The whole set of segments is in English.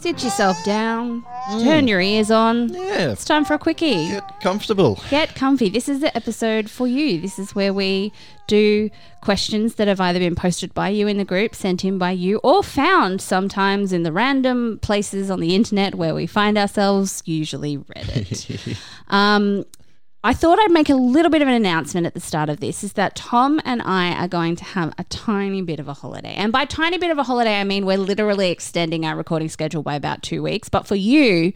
Sit yourself down, turn your ears on. Yeah. It's time for a quickie. Get comfortable. Get comfy. This is the episode for you. This is where we do questions that have either been posted by you in the group, sent in by you, or found sometimes in the random places on the internet where we find ourselves, usually Reddit. um, I thought I'd make a little bit of an announcement at the start of this is that Tom and I are going to have a tiny bit of a holiday. And by tiny bit of a holiday, I mean we're literally extending our recording schedule by about two weeks. But for you,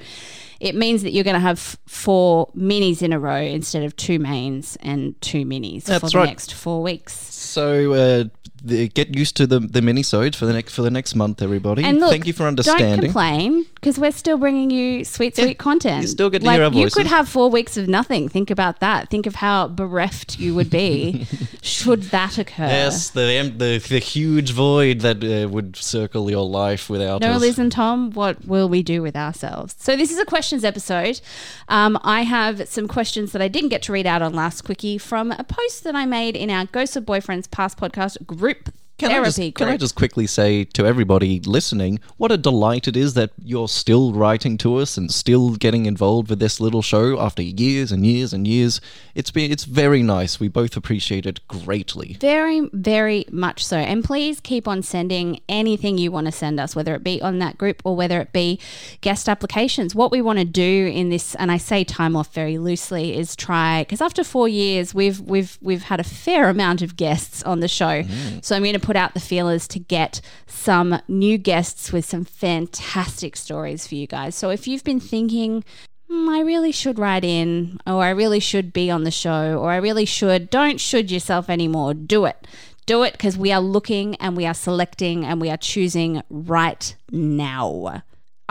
it means that you're going to have four minis in a row instead of two mains and two minis for the right. next four weeks. So uh, the, get used to the the minisode for the next for the next month, everybody. And look, Thank you for understanding. Don't complain because we're still bringing you sweet, sweet content. you still get to like, hear our You could have four weeks of nothing. Think about that. Think of how bereft you would be should that occur. Yes, the, the the huge void that uh, would circle your life without No, us. Liz and Tom, what will we do with ourselves? So, this is a questions episode. Um, I have some questions that I didn't get to read out on last quickie from a post that I made in our Ghost of Boyfriends Past podcast group group. Can I, therapy just, can I just quickly say to everybody listening, what a delight it is that you're still writing to us and still getting involved with this little show after years and years and years. It's been it's very nice. We both appreciate it greatly. Very, very much so. And please keep on sending anything you want to send us, whether it be on that group or whether it be guest applications. What we want to do in this, and I say time off very loosely, is try because after four years, we've we've we've had a fair amount of guests on the show. Mm. So I'm going to put out the feelers to get some new guests with some fantastic stories for you guys. So if you've been thinking, "Hmm, I really should write in, or I really should be on the show, or I really should. Don't should yourself anymore. Do it. Do it because we are looking and we are selecting and we are choosing right now.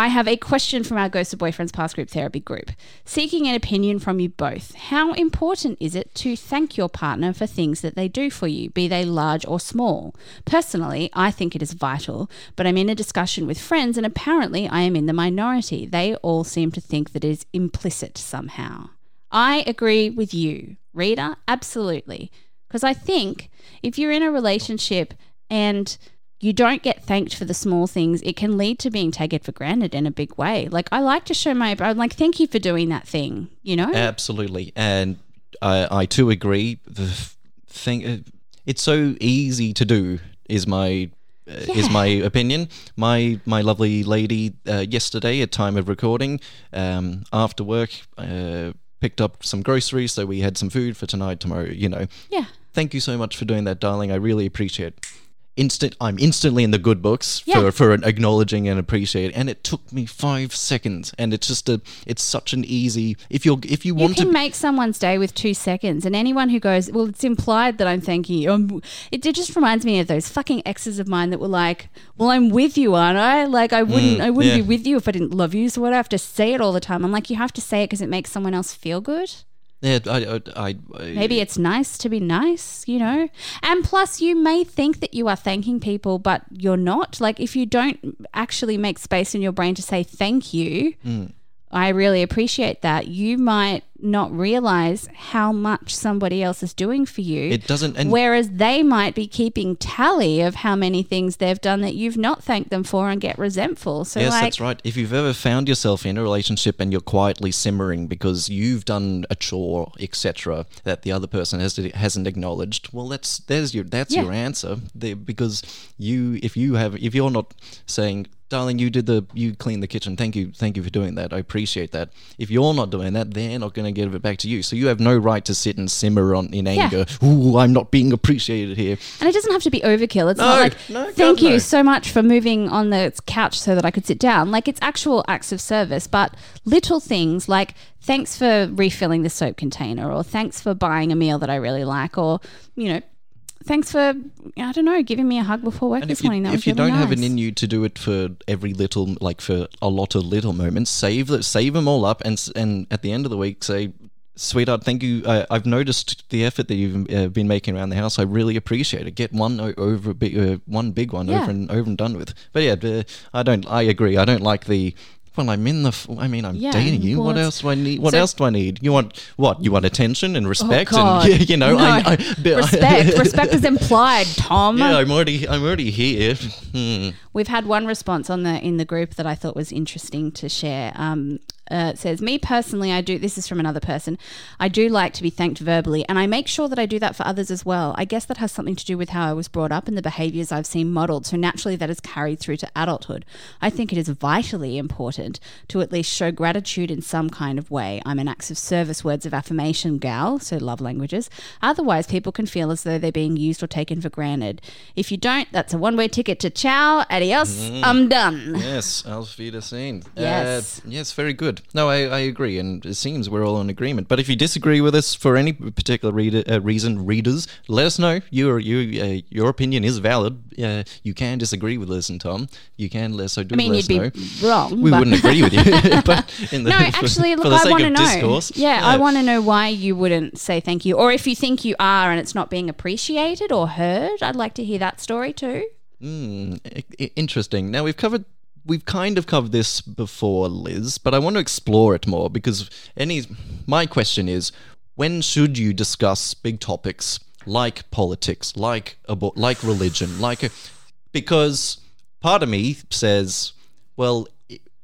I have a question from our Ghost of Boyfriends Past Group Therapy group, seeking an opinion from you both. How important is it to thank your partner for things that they do for you, be they large or small? Personally, I think it is vital, but I'm in a discussion with friends and apparently I am in the minority. They all seem to think that it is implicit somehow. I agree with you, reader, absolutely. Because I think if you're in a relationship and you don't get thanked for the small things, it can lead to being taken for granted in a big way. Like I like to show my, I'm like, thank you for doing that thing, you know? Absolutely, and I, I too agree. The thing, uh, it's so easy to do. Is my uh, is my opinion. My my lovely lady uh, yesterday at time of recording, um, after work, uh, picked up some groceries, so we had some food for tonight, tomorrow. You know, yeah. thank you so much for doing that, darling. I really appreciate. it. Instant, I'm instantly in the good books Yeah. for for acknowledging and appreciate, and it took me five seconds, and it's just a, it's such an easy. If you're if you want You can to make someone's day with two seconds, and anyone who goes, "Well, it's implied that I'm thanking you," um, it, it just reminds me of those fucking exes of mine that were like, "Well, I'm with you, aren't I? Like, I wouldn't, I wouldn't Mm, yeah. be with you if I didn't love you. So what? I have to say it all the time. I'm like, you have to say it because it makes someone else feel good. Yeah, I, I, I, Maybe it's nice to be nice, you know? And plus, you may think that you are thanking people, but you're not. Like, if you don't actually make space in your brain to say thank you, Mm. I really appreciate that, you might not realize how much somebody else is doing for you. It doesn't- and- Whereas they might be keeping tally of how many things they've done that you've not thanked them for and get resentful. So, yes, like, that's right. If you've ever found yourself in a relationship and you're quietly simmering because you've done a chore, etc., that the other person has hasn't acknowledged, well, that's there's your that's Yeah. your answer. The, because you, if you have, if you're not saying darling, you did the you cleaned the kitchen. Thank you, thank you for doing that. I appreciate that. If you're not doing that, they're not going to give it back to you. So you have no right to sit and simmer on in anger. Yeah. Ooh, I'm not being appreciated here. And it doesn't have to be overkill. It's No, not like, no, God, thank you no. so much for moving on the couch so that I could sit down. Like, it's actual acts of service, but little things like, thanks for refilling the soap container, or thanks for buying a meal that I really like, or, you know, thanks for, I don't know, giving me a hug before work And this you, morning. That if you really don't have it nice. in you to do it for every little, like for a lot of little moments, save the, save them all up, and and at the end of the week, say, "Sweetheart, thank you. Uh, I've noticed the effort that you've uh, been making around the house. I really appreciate it. Get one over, a big, uh, one big one Yeah. over and over and done with." But yeah, I don't. I agree. I don't like the. Well, I'm in the. F- I mean, I'm Yeah, dating you. what else do I need? What so- else do I need? You want what? You want attention and respect, Oh, God. and you know, No. I, I, respect. respect is implied, Tom. yeah, I'm already. I'm already here. Hmm. We've had one response on the in the group that I thought was interesting to share. Um, uh, says, "Me personally, I do. This is from another person. I do like to be thanked verbally, and I make sure that I do that for others as well. I guess that has something to do with how I was brought up and the behaviors I've seen modeled. So naturally, that is carried through to adulthood. I think it is vitally important to at least show gratitude in some kind of way. I'm an acts of service, words of affirmation gal, so love languages. Otherwise, people can feel as though they're being used or taken for granted. If you don't, that's a one-way ticket to ciao, adios, I'm done." Yes, Auf Wiedersehen. Yes. Uh, yes, very good. No, I, I agree, and it seems we're all in agreement. But if you disagree with us for any particular reader, uh, reason, readers, let us know. Your you uh, your opinion is valid. Uh, you can disagree with us and Tom. You can let so do I mean, you'd us be wrong. We wouldn't agree with you, but in the, No, for- actually, for, look, the I want to know. discourse, Yeah, I want to know why you wouldn't say thank you, or if you think you are and it's not being appreciated or heard. I'd like to hear that story too. Mm, interesting. Now we've covered, we've kind of covered this before, Liz, but I want to explore it more because any. My question is, when should you discuss big topics like politics, like abo- like religion, like a, because part of me says, well.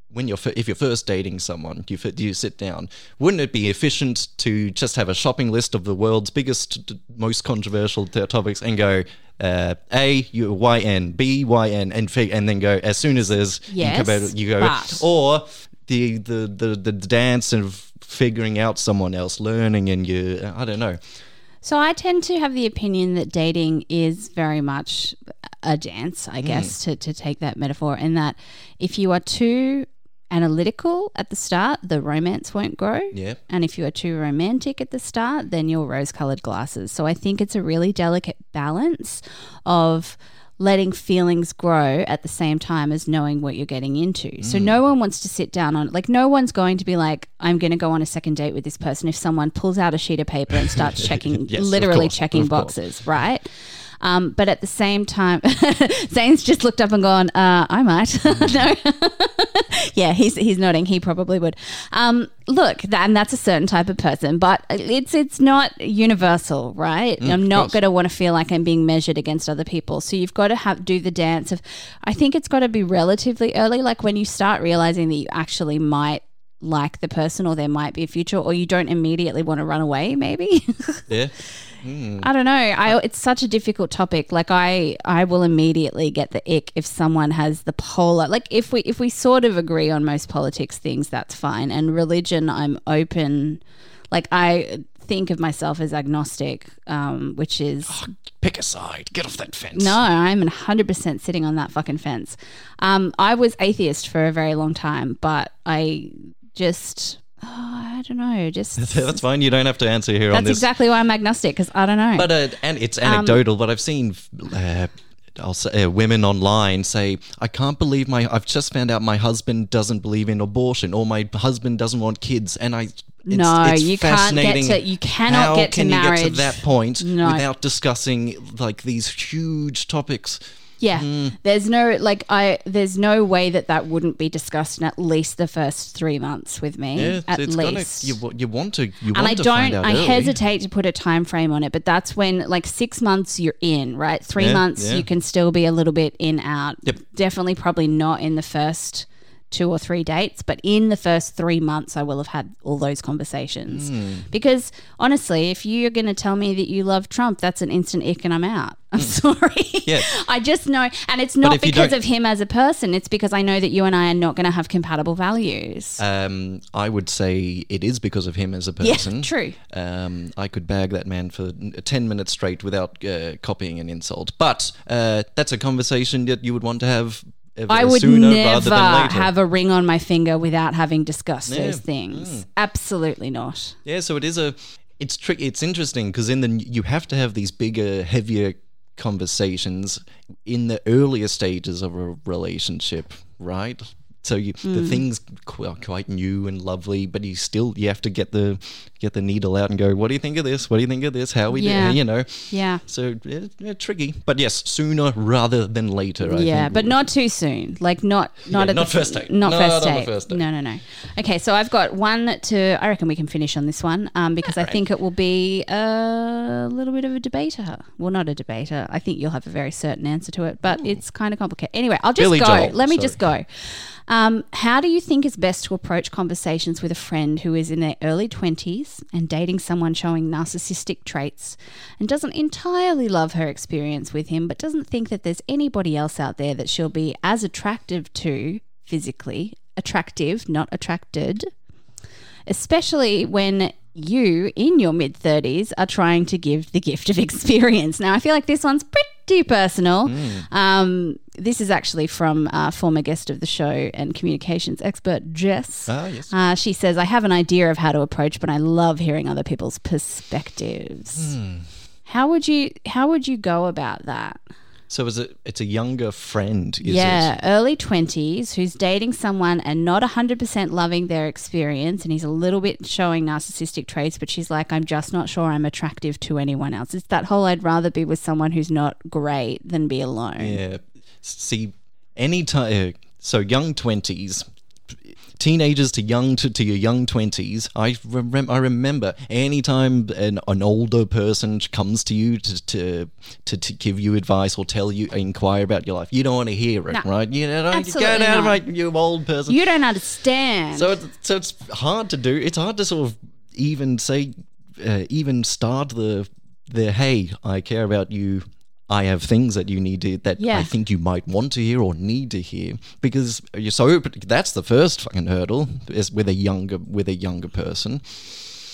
When you're if you're first dating someone, do you you sit down. Wouldn't it be efficient to just have a shopping list of the world's biggest, most controversial topics and go uh, A you Y N B Y N and fig- and then go as soon as there's you Yes, out- you go but- or the, the the the dance of figuring out someone else, learning and you I don't know. So I tend to have the opinion that dating is very much a dance, I guess, to, to take that metaphor, and that if you are too analytical at the start, the romance won't grow. Yeah. And if you are too romantic at the start, then you're rose colored glasses. So I think it's a really delicate balance of letting feelings grow at the same time as knowing what you're getting into. Mm. So no one wants to sit down on like no one's going to be like I'm going to go on a second date with this person if someone pulls out a sheet of paper and starts checking Yes, literally course, checking boxes, right? Um, but at the same time, Zane's just looked up and gone, uh, I might. no. yeah, he's, he's nodding. He probably would. Um, look, th- and that's a certain type of person, but it's it's not universal, right? I'm not going to want to feel like I'm being measured against other people. So you've got to have do the dance of. I think it's got to be relatively early, like when you start realizing that you actually might like the person or there might be a future or you don't immediately want to run away maybe Yeah. I don't know. I it's such a difficult topic. Like I I will immediately get the ick if someone has the polar. Like if we if we sort of agree on most politics things, that's fine. And religion, I'm open. Like I think of myself as agnostic, um, which is Pick a side. Get off that fence. no, I'm 100% sitting on that fucking fence. Um, I was atheist for a very long time, but I just oh, I don't know, just That's fine. You don't have to answer here on that's this. exactly why I'm agnostic because I don't know. But uh, and it's anecdotal, but I've seen uh, I'll say uh, women online say, "I can't believe my I've just found out my husband doesn't believe in abortion, or my husband doesn't want kids," and I. It's, No, it's you can't get fascinating to- you cannot how get to can you get to that point No. without discussing like these huge topics. Yeah, Hmm. there's no like I there's no way that that wouldn't be discussed in at least the first three months with me. Yeah, at least. gonna you, you want to you and want I to don't. find out I early. hesitate to put a time frame on it, but that's when like six months you're in, right? Three Yeah, months yeah. you can still be a little bit in out. Yep. Definitely, probably not in the first two or three dates, but in the first three months, I will have had all those conversations. Because honestly, if you're going to tell me that you love Trump, that's an instant ick and I'm out. I'm sorry. Yeah. I just know. And it's not because of him as a person, it's because I know that you and I are not going to have compatible values. Um, I would say it is because of him as a Yeah, person. true. Um, I could bag that man for 10 minutes straight without uh, copying an insult. But uh, that's a conversation that you would want to have uh, I would never rather than later. have a ring on my finger without having discussed Yeah. Mm. those things. Absolutely not. Yeah, so it is a. It's tricky. It's interesting because in the you have to have these bigger, heavier conversations in the earlier stages of a relationship, right? So you, the Mm. things qu- quite new and lovely, but you still you have to get the get the needle out and go. What do you think of this? What do you think of this? How we Yeah. do? You know. Yeah. So yeah, yeah, tricky, but yes, sooner rather than later. I yeah, but not too soon. Like not not Yeah, at not the, first date. Not Not first on the date. first date. No, no, no. Okay, so I've got one to. I reckon we can finish on this one um, because I think it will be a little bit of a debater. Well, not a debater. I think you'll have a very certain answer to it, but it's kind of complicated. Anyway, I'll just Billy go. Joel, Let me sorry. just go. Um, how do you think is best to approach conversations with a friend who is in their early 20s and dating someone showing narcissistic traits and doesn't entirely love her experience with him, but doesn't think that there's anybody else out there that she'll be as attractive to physically? Attractive, not attracted. Especially when you, in your mid 30s, are trying to give the gift of experience. Now, I feel like this one's pretty personal. Um, this is actually from uh, former guest of the show and communications expert Jess. Ah, yes. Uh, she says, I have an idea of how to approach, but I love hearing other people's perspectives. Hmm. How would you how would you go about that? So is it? It's a younger friend, is yeah, it? early 20s who's dating someone and not 100% loving their experience and he's a little bit showing narcissistic traits but she's like I'm just not sure I'm attractive to anyone else. It's that whole I'd rather be with someone who's not great than be alone. Yeah. See, any time. Uh, so young twenties, teenagers to young to, to your young twenties. I remember. I remember anytime an, an older person comes to you to, to to to give you advice or tell you inquire about your life, you don't want to hear it, No. right? You know, Absolutely get out of my you old person. You don't understand. So it's, so it's hard to do. It's hard to sort of even say, uh, even start the the hey, I care about you. I have things that you need to that Yeah. I think you might want to hear or need to hear because you're so that's the first fucking hurdle is with a younger with a younger person.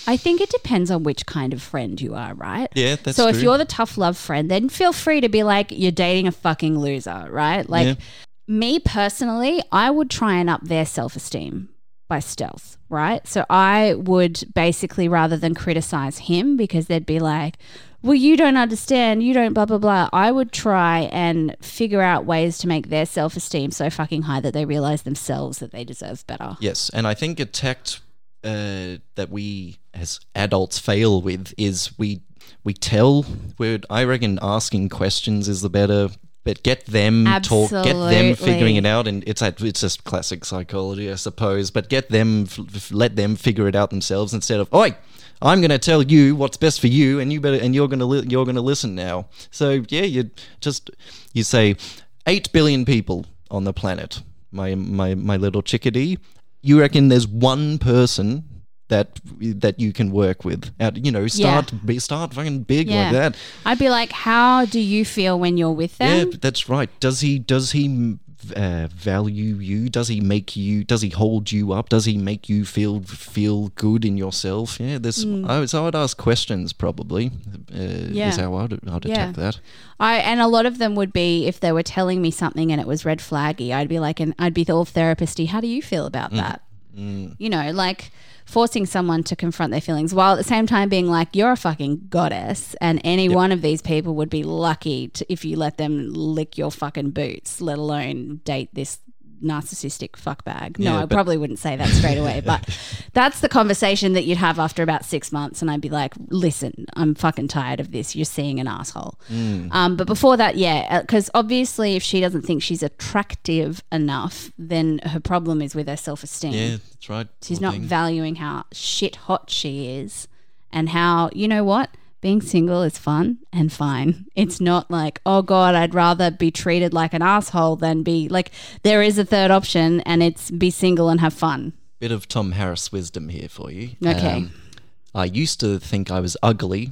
I think it depends on which kind of friend you are, right? Yeah, that's so if true. you're the tough love friend, then feel free to be like, you're dating a fucking loser, right? Like, Yeah. me personally, I would try and up their self esteem by stealth, right? So I would basically, rather than criticize him, because they'd be like, well, you don't understand, you don't blah, blah, blah. I would try and figure out ways to make their self esteem so fucking high that they realize themselves that they deserve better. Yes, and I think a tact uh, that we as adults fail with is we we tell. we I reckon asking questions is the better. But get them talk, get them figuring it out, and it's a, it's just classic psychology, I suppose. But get them, f- f- let them figure it out themselves instead of, oi, I'm going to tell you what's best for you, and you better, and you're going to, li- you're going to listen now. So yeah, you just you say, eight billion people on the planet. My my my little chickadee. You reckon there's one person that that you can work with? Out, you know, start be start fucking big like that. I'd be like, how do you feel when you're with Yeah, them? but that's right. Does he does he mm, uh, value you? Does he make you? Does he hold you up? Does he make you feel feel good in yourself? Yeah, there's. I, so I'd ask questions probably. Uh, Yeah. Is how I'd, I'd Yeah. attack that. I and a lot of them would be if they were telling me something and it was red flaggy. I'd be like, and I'd be all therapist-y. How do you feel about Mm. that? You know, like forcing someone to confront their feelings while at the same time being like, you're a fucking goddess, and any one of these people would be lucky to, if you let them lick your fucking boots, let alone date this narcissistic fuckbag. No, Yeah, I probably wouldn't say that straight away, but that's the conversation that you'd have after about six months, and I'd be like, "Listen, I'm fucking tired of this. You're seeing an asshole." Mm. Um, but before that, yeah, because obviously, if she doesn't think she's attractive enough, then her problem is with her self esteem. Yeah, that's right. She's Poor not thing. valuing how shit hot she is, and how you know what being single is fun and fine. It's not like, oh God, I'd rather be treated like an asshole than be like, there is a third option and it's be single and have fun. Bit of Tom Harris wisdom here for you. Okay. Um, I used to think I was ugly,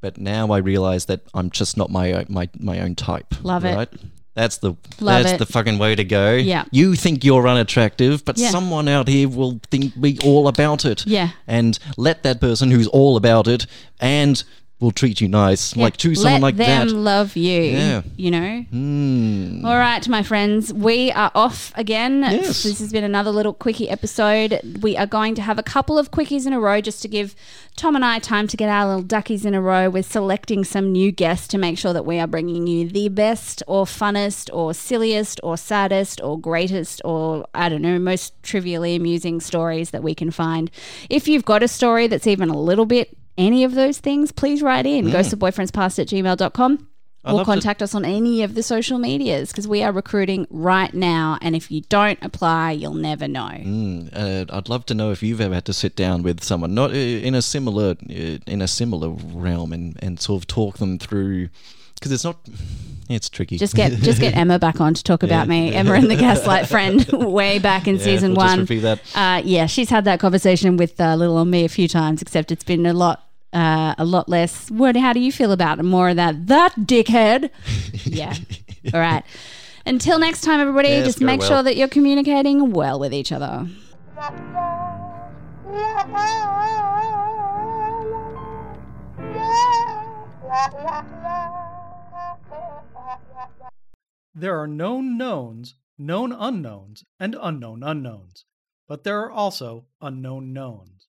but now I realize that I'm just not my own, my my own type. Love it. right? That's the Love that's it. the fucking way to go. Yeah. You think you're unattractive, but Yeah. someone out here will think be all about it. Yeah. And let that person who's all about it and will treat you nice, like to someone Let like them that. love you. Yeah. You know? Hmm. All right, my friends, we are off again. Yes. This has been another little quickie episode. We are going to have a couple of quickies in a row just to give Tom and I time to get our little duckies in a row. We're selecting some new guests to make sure that we are bringing you the best or funnest or silliest or saddest or greatest or, I don't know, most trivially amusing stories that we can find. If you've got a story that's even a little bit any of those things, please write in. Ghostofboyfriendspast at gmail.com or love to- contact us on any of the social medias because we are recruiting right now. And if you don't apply, you'll never know. Mm, uh, I'd love to know if you've ever had to sit down with someone, not uh, in a similar uh, in a similar realm, and, and sort of talk them through, because it's not, it's tricky. Just get just get Emma back on to talk about me. Emma and the Gaslight Friend, way back in Yeah, season we'll just one. repeat that. Uh, yeah, she's had that conversation with uh, little on me a few times, except it's been a lot. Uh, a lot less. What? How do you feel about it? More of that. That dickhead. yeah. All right. Until next time, everybody. Yes, just make well. sure that you're communicating well with each other. There are known knowns, known unknowns, and unknown unknowns. But there are also unknown knowns.